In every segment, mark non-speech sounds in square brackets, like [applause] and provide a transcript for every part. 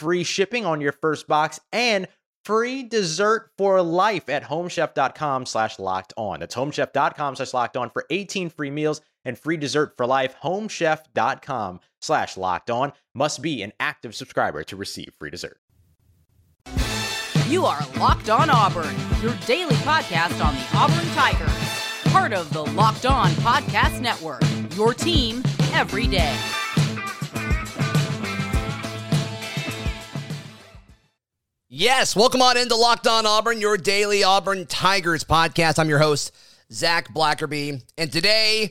free shipping on your first box and free dessert for life at homechef.com slash locked on. That's homechef.com slash locked on for 18 free meals and free dessert for life. Homechef.com slash locked on must be an active subscriber to receive free dessert. You are Locked On Auburn, your daily podcast on the Auburn Tigers. Part of the Locked On Podcast Network, your team every day. Yes, welcome on into Locked On Auburn, your daily Auburn Tigers podcast. I'm your host, Zac Blackerby. And today,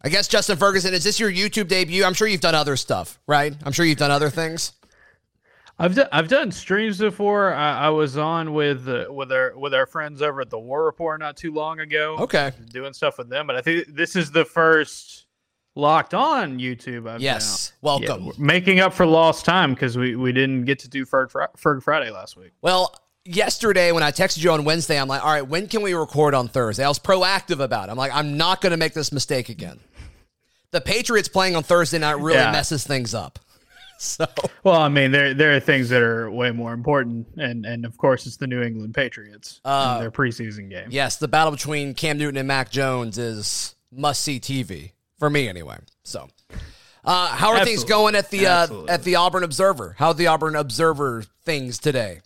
I guess, Justin Ferguson, is this your YouTube debut? I'm sure you've done other stuff, right? I'm sure you've done other things. I've done I've done streams before. I, I was on with uh, with our with our friends over at the War Report not too long ago. Okay, doing stuff with them, but I think this is the first locked on YouTube. I've yes, welcome. Yeah, making up for lost time because we, we didn't get to do Ferg, Ferg Friday last week. Well, yesterday when I texted you on Wednesday, I'm like, all right, when can we record on Thursday? I was proactive about it. I'm like, I'm not going to make this mistake again. The Patriots playing on Thursday night really yeah. messes things up. [laughs] So well, I mean, there there are things that are way more important, and and of course, it's the New England Patriots uh, their preseason game. Yes, the battle between Cam Newton and Mac Jones is must see TV for me anyway. So, uh, how are Absolutely. things going at the uh, at the Auburn Observer? How the Auburn Observer things today?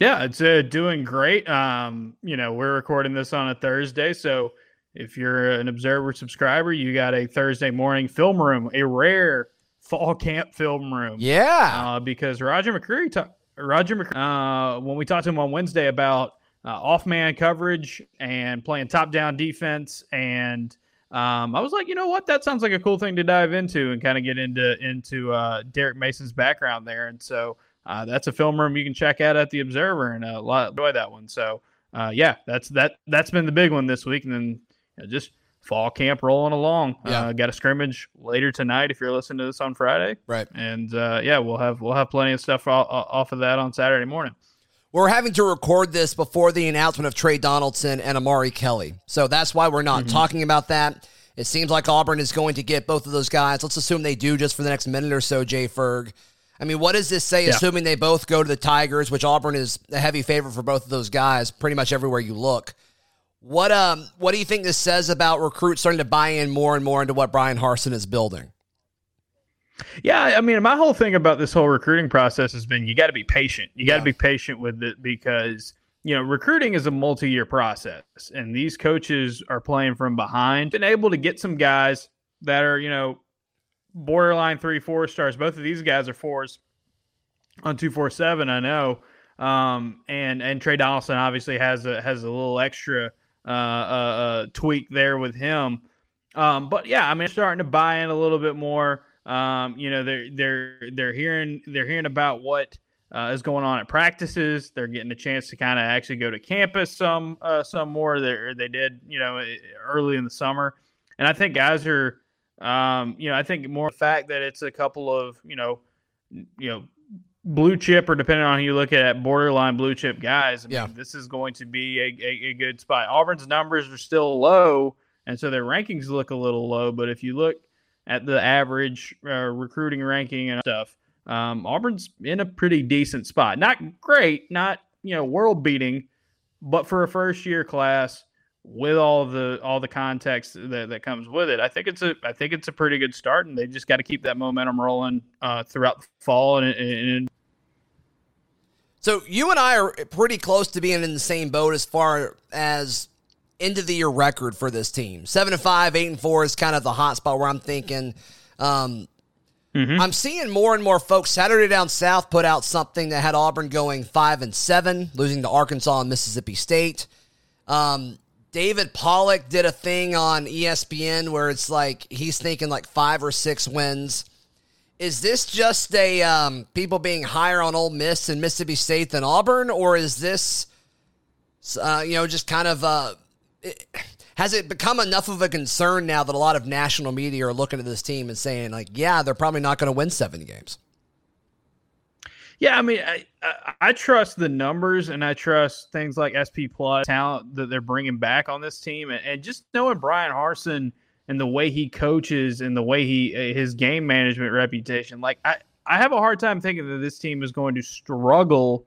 Yeah, it's uh, doing great. Um, you know, we're recording this on a Thursday, so if you're an Observer subscriber, you got a Thursday morning film room, a rare fall camp film room. Yeah, uh, because Roger McCreary, ta- Roger McCreary, uh, when we talked to him on Wednesday about uh, off man coverage and playing top down defense and um, I was like, you know what, that sounds like a cool thing to dive into and kind of get into into uh, Derek Mason's background there. And so uh, that's a film room you can check out at the Observer, and uh, a lot enjoy that one. So uh, yeah, that's that that's been the big one this week, and then you know, just fall camp rolling along. Yeah. Uh, got a scrimmage later tonight if you're listening to this on Friday. Right. And uh, yeah, we'll have we'll have plenty of stuff off of that on Saturday morning. We're having to record this before the announcement of Trey Donaldson and Amari Kelly. So that's why we're not mm-hmm. talking about that. It seems like Auburn is going to get both of those guys. Let's assume they do just for the next minute or so, Jay Ferg. I mean, what does this say, yeah. assuming they both go to the Tigers, which Auburn is a heavy favorite for both of those guys pretty much everywhere you look? What um what do you think this says about recruits starting to buy in more and more into what Brian Harsin is building? Yeah, I mean, my whole thing about this whole recruiting process has been you got to be patient. You got to yeah. be patient with it because you know recruiting is a multi-year process, and these coaches are playing from behind. Been able to get some guys that are you know borderline three, four stars. Both of these guys are fours on two, four, seven. I know, um, and and Trey Donaldson obviously has a has a little extra uh, uh, uh, tweak there with him. Um, but yeah, I mean, starting to buy in a little bit more. Um, you know, they're they're they're hearing they're hearing about what uh, is going on at practices. They're getting a chance to kind of actually go to campus some uh, some more. They they did you know early in the summer, and I think guys are um, you know I think more the fact that it's a couple of you know you know blue chip or depending on who you look at borderline blue chip guys. I mean, yeah. this is going to be a, a, a good spot. Auburn's numbers are still low, and so their rankings look a little low. But if you look at the average uh, recruiting ranking and stuff. Um, Auburn's in a pretty decent spot. Not great, not you know world beating, but for a first year class with all the all the context that, that comes with it, I think it's a I think it's a pretty good start, and they just got to keep that momentum rolling uh, throughout the fall and, and so you and I are pretty close to being in the same boat as far as end of the year record for this team. Seven and five, eight and four is kind of the hot spot where I'm thinking. Um, mm-hmm. I'm seeing more and more folks. Saturday Down South put out something that had Auburn going five and seven, losing to Arkansas and Mississippi State. Um, David Pollack did a thing on ESPN where it's like he's thinking like five or six wins. Is this just a um, people being higher on Ole Miss and Mississippi State than Auburn, or is this, uh, you know, just kind of uh, it, has it become enough of a concern now that a lot of national media are looking at this team and saying like, yeah, they're probably not going to win seven games? Yeah, I mean, I, I, I trust the numbers and I trust things like SP Plus talent that they're bringing back on this team, and, and just knowing Brian Harsin and the way he coaches and the way he uh, his game management reputation. Like I, I have a hard time thinking that this team is going to struggle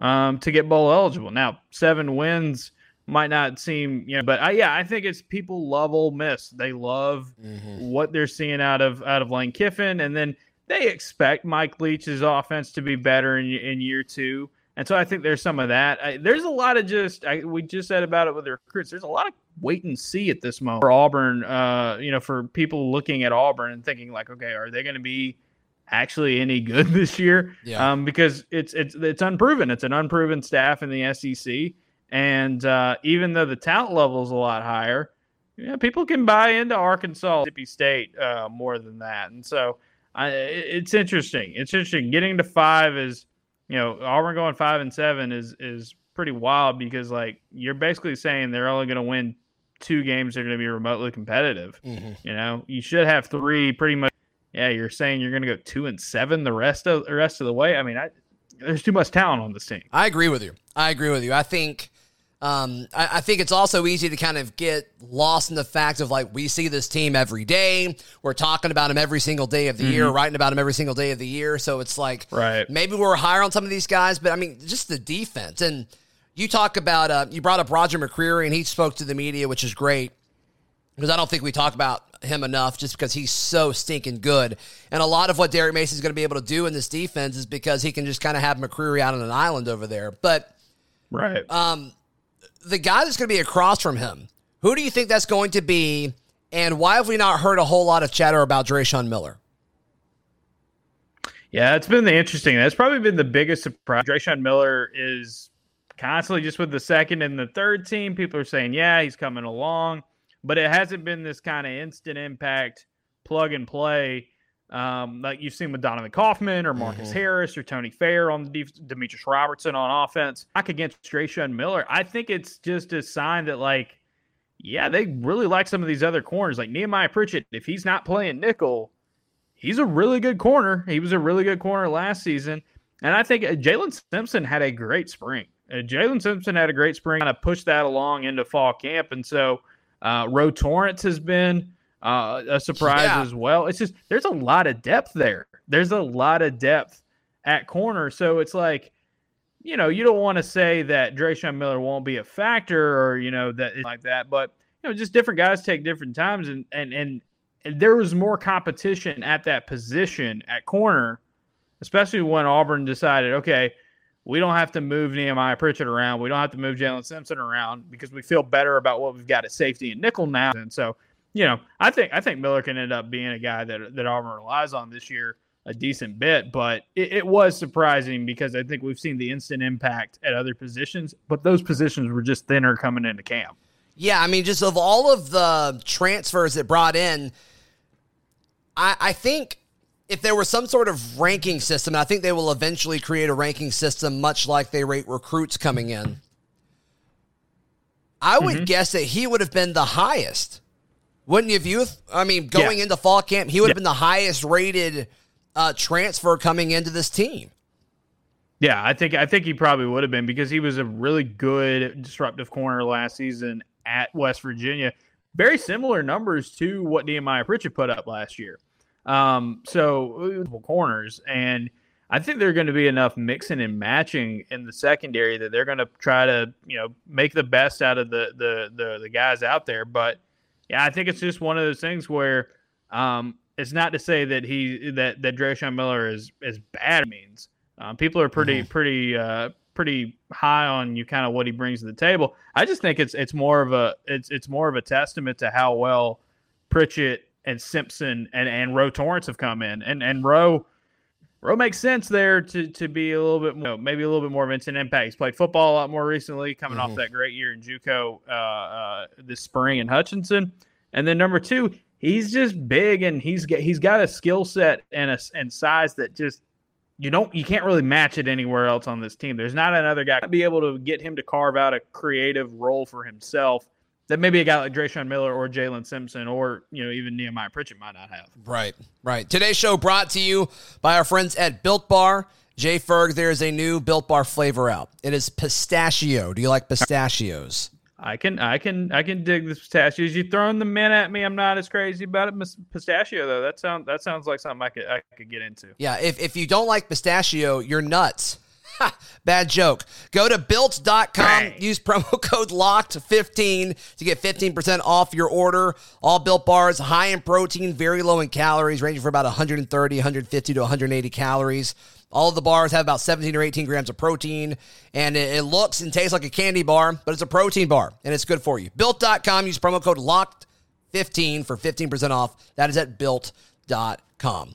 um, to get bowl eligible. Now, seven wins might not seem, you know, but I, yeah, I think it's people love Ole Miss. They love mm-hmm. what they're seeing out of out of Lane Kiffin, and then they expect Mike Leach's offense to be better in in year two. And so I think there's some of that. I, there's a lot of just I, we just said about it with the recruits. There's a lot of wait and see at this moment for Auburn. Uh, you know, for people looking at Auburn and thinking like, okay, are they going to be actually any good [laughs] this year? Yeah. Um, because it's it's it's unproven. It's an unproven staff in the SEC, and uh, even though the talent level is a lot higher, yeah, people can buy into Arkansas, Mississippi State uh, more than that, and so. I, it's interesting. It's interesting. Getting to five is you know, Auburn going five and seven is is pretty wild because like you're basically saying they're only going to win two games that are going to be remotely competitive. Mm-hmm. You know, you should have three pretty much. Yeah, you're saying you're going to go two and seven the rest of the rest of the way. I mean, I, there's too much talent on this team. I agree with you. I agree with you. I think um, I, I, think it's also easy to kind of get lost in the fact of like we see this team every day. We're talking about them every single day of the mm-hmm. year, writing about them every single day of the year. So it's like right. maybe we're higher on some of these guys, but I mean, just the defense. And you talk about uh, you brought up Roger McCreary, and he spoke to the media, which is great because I don't think we talk about him enough just because he's so stinking good. And a lot of what Derek Mason is going to be able to do in this defense is because he can just kind of have McCreary out on an island over there. But right. Um, the guy that's going to be across from him, who do you think that's going to be? And why have we not heard a whole lot of chatter about Dreshun Miller? Yeah, it's been the interesting. That's probably been the biggest surprise. Dreshun Miller is constantly just with the second and the third team. People are saying, yeah, he's coming along, but it hasn't been this kind of instant impact plug and play um, like you've seen with Donovan Kaufman or Marcus mm-hmm. Harris or Tony Fair on the def- Demetrius Robertson on offense. Back against Dreshun Miller, I think it's just a sign that like, yeah, they really like some of these other corners. Like Nehemiah Pritchett, if he's not playing nickel, he's a really good corner. He was a really good corner last season, and I think Jaylin Simpson had a great spring. Uh, Jaylin Simpson had a great spring, kind of pushed that along into fall camp, and so uh, Ro Torrence has been uh, a surprise yeah. as well. It's just there's a lot of depth there. There's a lot of depth at corner, so it's like you know you don't want to say that Dreshun Miller won't be a factor or you know that like that, but you know just different guys take different times, and and and, and there was more competition at that position at corner, especially when Auburn decided okay. We don't have to move Nehemiah Pritchett around. We don't have to move Jaylin Simpson around because we feel better about what we've got at safety and nickel now. And so you know, I think I think Miller can end up being a guy that that Auburn relies on this year a decent bit, but it, it, was surprising because I think we've seen the instant impact at other positions, but those positions were just thinner coming into camp. Yeah, I mean, just of all of the transfers that brought in, I, I think if there was some sort of ranking system, I think they will eventually create a ranking system much like they rate recruits coming in. I would mm-hmm. guess that he would have been the highest wouldn't you have youth? I mean, going yeah. into fall camp, he would have yeah. been the highest rated uh, transfer coming into this team. Yeah, I think I think he probably would have been because he was a really good disruptive corner last season at West Virginia. Very similar numbers to what Nehemiah Pritchett put up last year. Um, so corners, and I think they're going to be enough mixing and matching in the secondary that they're going to try to you know make the best out of the the the, the guys out there, but yeah, I think it's just one of those things where um, it's not to say that he that that Dreshun Miller is is bad means. Um, people are pretty mm-hmm. pretty uh, pretty high on you, kind of what he brings to the table. I just think it's it's more of a it's it's more of a testament to how well Pritchett and Simpson and and Ro Torrence have come in, and and Ro Ro makes sense there to to be a little bit more, maybe a little bit more of an instant impact. He's played football a lot more recently, coming mm-hmm. off that great year in JUCO uh, uh, this spring in Hutchinson. And then number two, he's just big and he's got he's got a skill set and a and size that just you don't you can't really match it anywhere else on this team. There's not another guy to be able to get him to carve out a creative role for himself that maybe a guy like Dreshun Miller or Jaylin Simpson or you know even Nehemiah Pritchett might not have. Right, right. Today's show brought to you by our friends at Built Bar. Jay Ferg, there is a new Built Bar flavor out. It is pistachio. Do you like pistachios? I can, I can, I can dig the pistachios. You throwing the men at me? I'm not as crazy about it. Pistachio though, that sounds that sounds like something I could I could get into. Yeah, if if you don't like pistachio, you're nuts. [laughs] Bad joke. Go to built.com, use promo [laughs] code LOCKED15 to get 15% off your order. All built bars, high in protein, very low in calories, ranging from about 130, 150 to 180 calories. All of the bars have about 17 or 18 grams of protein, and it, looks and tastes like a candy bar, but it's a protein bar, and it's good for you. Built.com, use promo code LOCKED15 for 15% off. That is at built.com.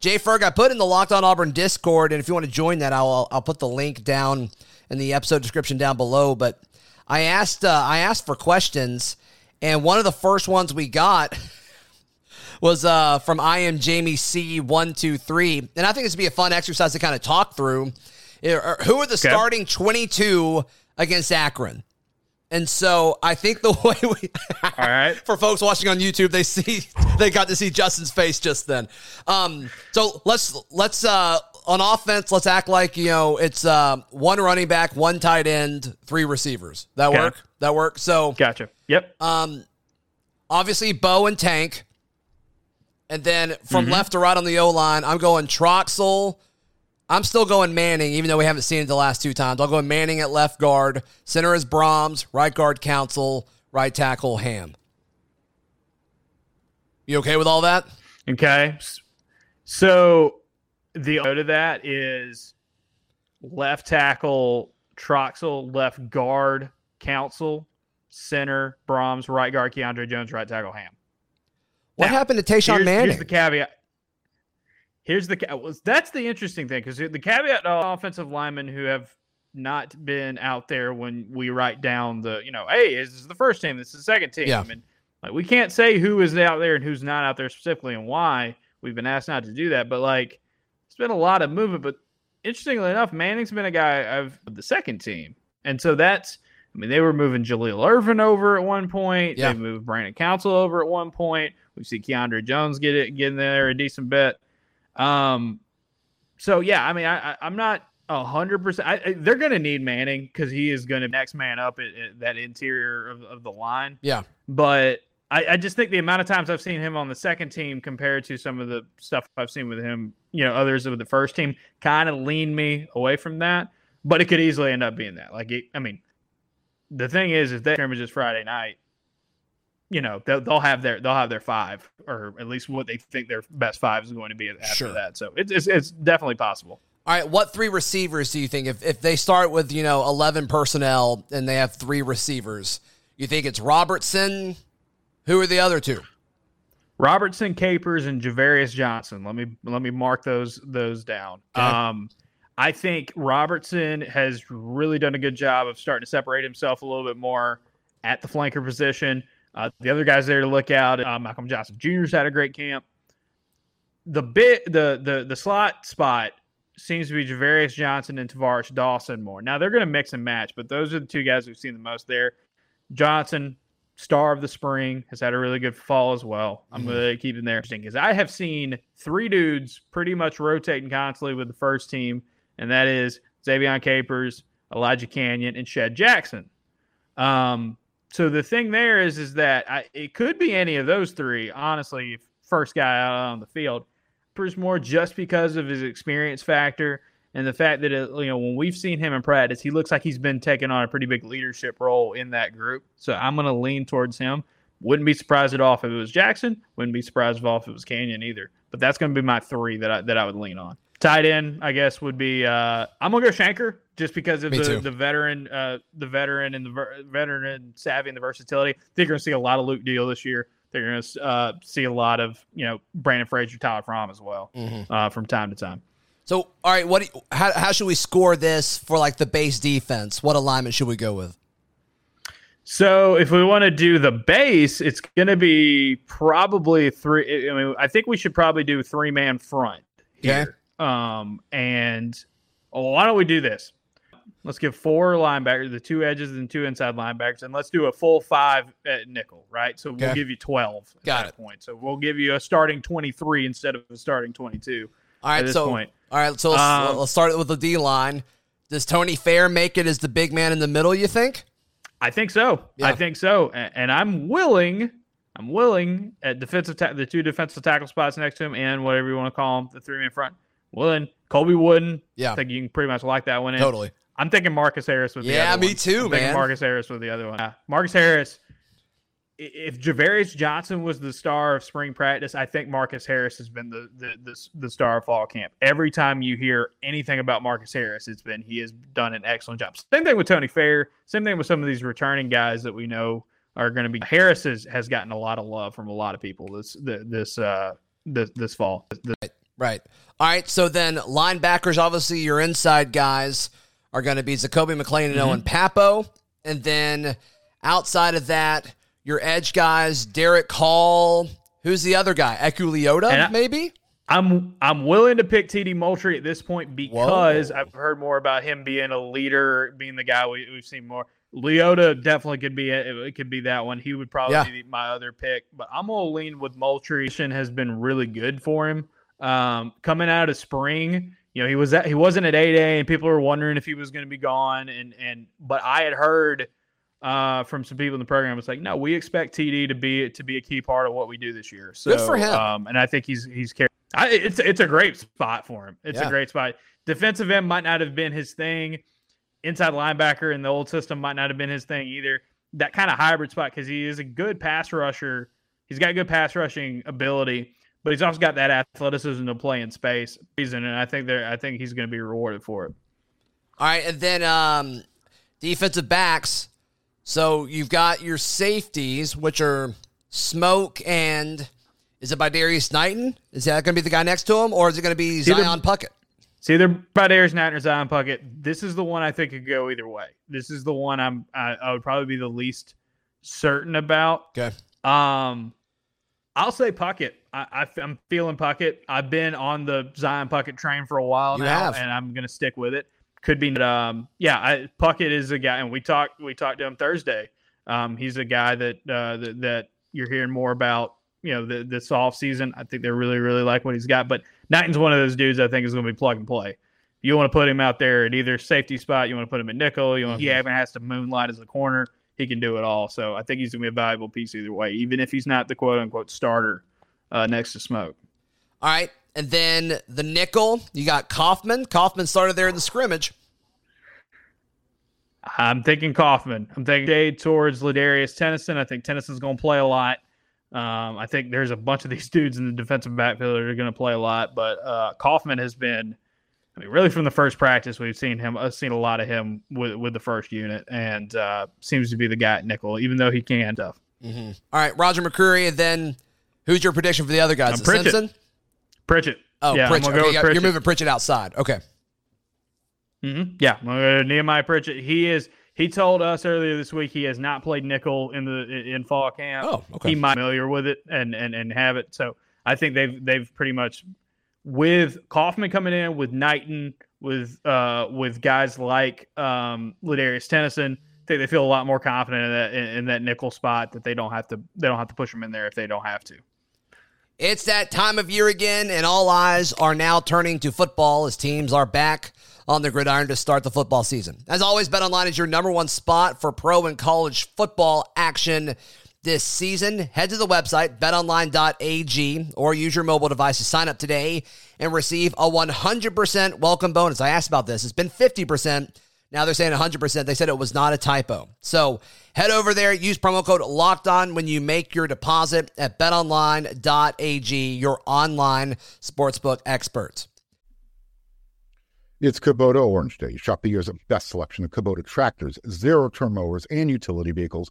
Jay Ferg, I put in the Locked On Auburn Discord, and if you want to join that, I'll I'll put the link down in the episode description down below. But I asked uh, I asked for questions, and one of the first ones we got [laughs] was uh, from I am Jamie C one two three, and I think this would be a fun exercise to kind of talk through. Who are the okay. starting twenty two against Akron? And so I think the [laughs] way we, all right, [laughs] for folks watching on YouTube, they see [laughs] they got to see Justin's face just then. Um, so let's let's uh, on offense, let's act like you know it's uh, one running back, one tight end, three receivers. That okay. work? That work? So gotcha. Yep. Um, obviously Bo and Tank, and then from mm-hmm. left to right on the O line, I'm going Troxell, I'm still going Manning, even though we haven't seen it the last two times. I'll go Manning at left guard. Center is Brahms. Right guard Council. Right tackle Hamm. You okay with all that? Okay. So the other to that is left tackle Troxell, left guard Council, center Brahms, right guard Keiondre Jones, right tackle Hamm. What now, happened to Tashawn Manning? Here's the caveat. Here's the that's the interesting thing because the caveat offensive linemen who have not been out there when we write down the you know hey this is the first team this is the second team yeah. and like we can't say who is out there and who's not out there specifically and why we've been asked not to do that but like it's been a lot of movement but interestingly enough Manning's been a guy of the second team and so that's I mean they were moving Jalil Irvin over at one point yeah. they moved Brandon Council over at one point we see Keiondre Jones get it getting there a decent bit um, so yeah, I mean, I, I am not a hundred percent. They're going to need Manning because he is going to next man up at, at that interior of, of the line. Yeah, but I, I, just think the amount of times I've seen him on the second team compared to some of the stuff I've seen with him, you know, others of the first team, kind of lean me away from that. But it could easily end up being that. Like, it, I mean, the thing is, if that scrimmage is Friday night, you know they'll, they'll have their they'll have their five or at least what they think their best five is going to be after sure. that. So it's, it's it's definitely possible. All right, what three receivers do you think if if they start with you know eleven personnel and they have three receivers, you think it's Robertson? Who are the other two? Robertson, Capers, and Ja'Varrius Johnson. Let me let me mark those those down. Okay. Um, I think Robertson has really done a good job of starting to separate himself a little bit more at the flanker position. Uh, the other guys there to look out. Uh, Malcolm Johnson Jr.'s had a great camp. The bit the the the slot spot seems to be Ja'Varrius Johnson and Tavares Dawson more. Now they're going to mix and match, but those are the two guys we've seen the most there. Johnson star of the spring, has had a really good fall as well. I'm Mhm. going to keep him there interesting because I have seen three dudes pretty much rotating constantly with the first team, and that is Ze'Vian Capers, Elijah Canion, and Shed Jackson. Um, so the thing there is, is that I, it could be any of those three. Honestly, first guy out on the field, Capers more just because of his experience factor and the fact that it, you know when we've seen him in practice, he looks like he's been taking on a pretty big leadership role in that group. So I'm going to lean towards him. Wouldn't be surprised at all if it was Jackson. Wouldn't be surprised at all if it was Canion either. But that's going to be my three that I, that I would lean on. Tight end, I guess, would be uh, I'm gonna go Shenker just because of Me the, too. the veteran, uh, the veteran and the ver- veteran savvy and the versatility. I think you're gonna see a lot of Luke Deal this year. They're gonna uh, see a lot of you know Brandon Frazier, Tyler Fromm as well Mhm. uh, from time to time. So, all right, what? Do you, how, how should we score this for like the base defense? What alignment should we go with? So if we want to do the base, it's going to be probably three. I mean, I think we should probably do three man front here. Um, and oh, why don't we do this? Let's give four linebackers, the two edges and two inside linebackers, and let's do a full five at nickel, right? So we'll give you twelve at Got that it. point. So we'll give you a starting twenty three instead of a starting twenty two. All right, At this so point. all right, so let's, Um, let's start with the D line. Does Tony Fair make it as the big man in the middle? You think? I think so. Yeah. I think so, and, and I'm willing. I'm willing at defensive ta- the two defensive tackle spots next to him, and whatever you want to call them, the three man front. Willing, Colby Wooden. Yeah. I think you can pretty much lock that one in. Totally. I'm thinking Marcus Harris with the Yeah, other me one. too, I'm man. Marcus Harris with the other one. Yeah. Marcus Harris. If Ja'Varrius Johnson was the star of spring practice, I think Marcus Harris has been the, the the the star of fall camp. Every time you hear anything about Marcus Harris, it's been he has done an excellent job. Same thing with Tony Fair. Same thing with some of these returning guys that we know are going to be. Harris has, has gotten a lot of love from a lot of people this this uh this this fall. This- Right. All right. So then linebackers, obviously your inside guys are going to be Zakoby McClain and Owen Pappoe. And then outside of that, your edge guys, Derick Hall. Who's the other guy? Eku I- maybe? I'm I'm willing to pick TD Moultry at this point because Whoa. I've heard more about him being a leader, being the guy we, we've seen more. Leota definitely could be it. It could be that one. He would probably Yeah. be my other pick, but I'm gonna lean with Moultry. Has been really good for him. Um, coming out of spring, you know, he was at, he wasn't at 8A, and people were wondering if he was going to be gone. And and but I had heard uh, from some people in the program, it's like, no, we expect TD to be to be a key part of what we do this year. So, Good for him. Um, and I think he's he's carried. I, it's it's a great spot for him. It's Yeah. a great spot. Defensive end might not have been his thing. Inside linebacker in the old system might not have been his thing either. That kind of hybrid spot because he is a good pass rusher. He's got good pass rushing ability, but he's also got that athleticism to play in space. Reason, and I think there, I think he's going to be rewarded for it. All right. And then um, defensive backs. So you've got your safeties, which are Smoke and is it Bydarrius Knighten? Is that going to be the guy next to him, or is it going to be either- Zion Puckett? It's either by Darius Knight or Zion Puckett. This is the one I think could go either way. This is the one I'm I, I would probably be the least certain about. Okay. Um, I'll say Puckett. I, I am feeling Puckett. I've been on the Zion Puckett train for a while You now, have. and I'm gonna stick with it. Could be, um, yeah. I, Puckett is a guy, and we talked we talked to him Thursday. Um, he's a guy that uh, that, that you're hearing more about. You know, the, this off season. I think they really really like what he's got. But Knighten's one of those dudes I think is going to be plug and play. You want to put him out there at either safety spot. You want to put him at nickel. You want he Mhm. even has to moonlight as a corner. He can do it all. So I think he's going to be a valuable piece either way, even if he's not the quote unquote starter uh, next to Smoke. All right. And then the nickel, you got Kaufman. Kaufman started there in the scrimmage. I'm thinking Kaufman. I'm thinking shade towards Ladarius Tennison. I think Tennison's going to play a lot. Um, I think there's a bunch of these [laughs] dudes in the defensive backfield that are going to play a lot, but uh, Kaufman has been. I mean, really, from the first practice, we've seen him. I've seen a lot of him with with the first unit, and uh, seems to be the guy at nickel, even though he can stuff. All right. Roger McCreary. And then who's your prediction for the other guys? Uh, Pritchett. Simpson? Pritchett. Oh, yeah, Pritchett. go Okay, yeah, Pritchett. you're moving Pritchett outside. Okay. hmm Yeah, uh, Nehemiah Pritchett. He is. He told us earlier this week he has not played nickel in the in fall camp. Oh, okay. He might be familiar with it and and and have it. So I think they've they've pretty much with Kaufman coming in with Knighten with uh with guys like um Ladarius Tennison. I think they feel a lot more confident in that in, in that nickel spot that they don't have to they don't have to push them in there if they don't have to. It's that time of year again, and all eyes are now turning to football as teams are back on the gridiron to start the football season. As always, BetOnline is your number one spot for pro and college football action this season. Head to the website, betonline.ag, or use your mobile device to sign up today and receive a 100% welcome bonus. I asked about this. It's been 50%. Now they're saying 100%. They said it was not a typo. So head over there, use promo code locked on when you make your deposit at betonline.ag, your online sportsbook experts. It's Kubota Orange Day. Shop the year's best selection of Kubota tractors, zero turn mowers, and utility vehicles,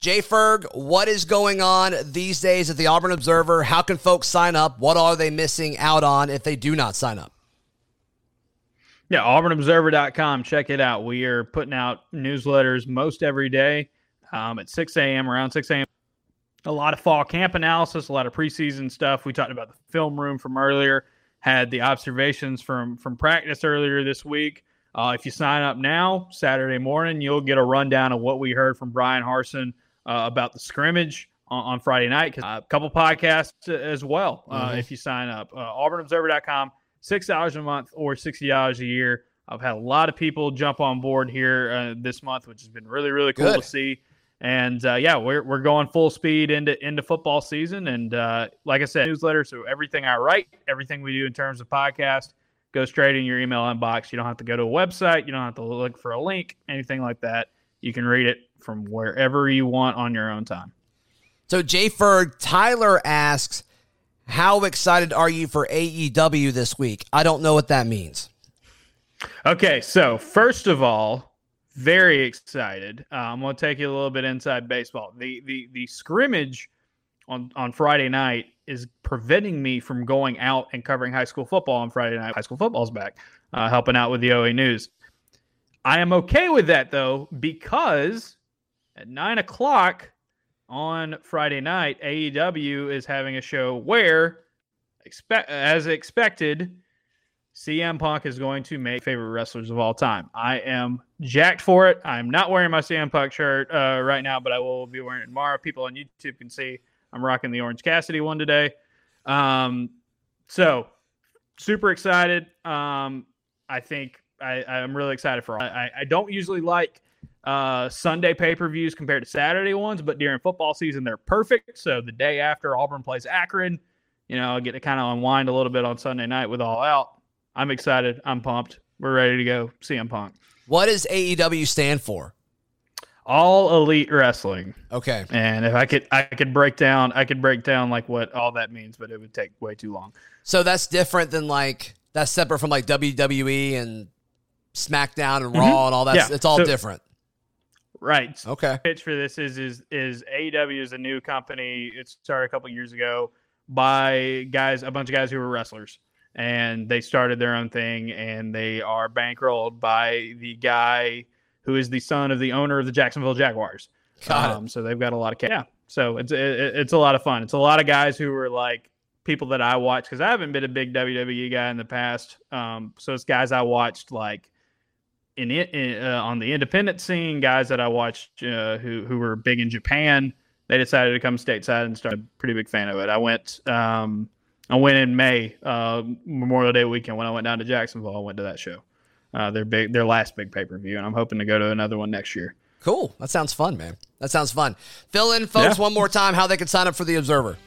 Jay Ferg, what is going on these days at the Auburn Observer? How can folks sign up? What are they missing out on if they do not sign up? Yeah, auburnobserver.com. Check it out. We are putting out newsletters most every day um, at 6 a.m., around 6 a.m. A lot of fall camp analysis, a lot of preseason stuff. We talked about the film room from earlier, had the observations from from practice earlier this week. Uh, if you sign up now, Saturday morning, you'll get a rundown of what we heard from Brian Harsin uh, about the scrimmage on, on Friday night. Uh, a couple podcasts as well uh, mm-hmm. if you sign up. Uh, AuburnObserver.com, $6 a month or $60 a year. I've had a lot of people jump on board here uh, this month, which has been really, really cool Good. to see. And uh, yeah, we're, we're going full speed into into football season. And uh, like I said, newsletter. So everything I write, everything we do in terms of podcast, goes straight in your email inbox. You don't have to go to a website. You don't have to look for a link, anything like that. You can read it from wherever you want on your own time. So Jay Ferg, Tyler asks, how excited are you for AEW this week? I don't know what that means. Okay, so first of all, very excited. Uh, I'm going to take you a little bit inside baseball. The the the scrimmage on on Friday night is preventing me from going out and covering high school football on Friday night. High school football's back, uh, helping out with the OA News. I am okay with that though because at nine o'clock on Friday night, AEW is having a show where, expect as expected, CM Punk is going to make favorite wrestlers of all time. I am jacked for it. I'm not wearing my CM Punk shirt uh, right now, but I will be wearing it tomorrow. People on YouTube can see I'm rocking the Orange Cassidy one today. Um, so super excited. Um, I think I, I'm really excited for. I, I don't usually like uh, Sunday pay per views compared to Saturday ones, but during football season, they're perfect. So the day after Auburn plays Akron, you know, I get to kind of unwind a little bit on Sunday night with All Out. I'm excited. I'm pumped. We're ready to go. CM Punk. What does AEW stand for? All Elite Wrestling. Okay. And if I could, I could break down, I could break down like what all that means, but it would take way too long. So that's different than like that's separate from like WWE and SmackDown and mm-hmm. Raw and all that. Yeah. It's all so, different. Right. Okay. Pitch for this is is is AEW is a new company. It started a couple years ago by guys, a bunch of guys who were wrestlers, and they started their own thing, and they are bankrolled by the guy who is the son of the owner of the Jacksonville Jaguars. Got um, so they've got a lot of cash. Yeah. So it's it, it's a lot of fun. It's a lot of guys who are like people that I watch because I haven't been a big WWE guy in the past. Um, so it's guys I watched like in it uh, on the independent scene, guys that I watched uh, who who were big in Japan. They decided to come stateside and start. A pretty big fan of it. I went. Um, I went in May, uh, Memorial Day weekend when I went down to Jacksonville. I went to that show. Uh, their big, their last big pay per view, and I'm hoping to go to another one next year. Cool. That sounds fun, man. That sounds fun. Fill in, folks, yeah. one more time how they can sign up for the Observer.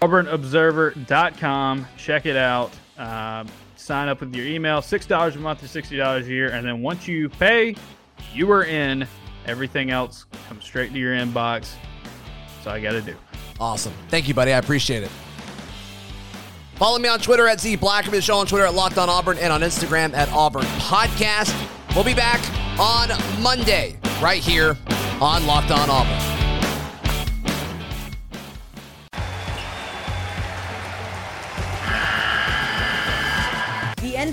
AuburnObserver.com. Check it out. Uh, sign up with your email, $6 a month or $60 a year. And then once you pay, you are in. Everything else comes straight to your inbox. All I got to do. Awesome. Thank you, buddy. I appreciate it. Follow me on Twitter at Z Blackerby, the show on Twitter at Locked On Auburn, and on Instagram at Auburn Podcast. We'll be back on Monday, right here on Locked On Auburn.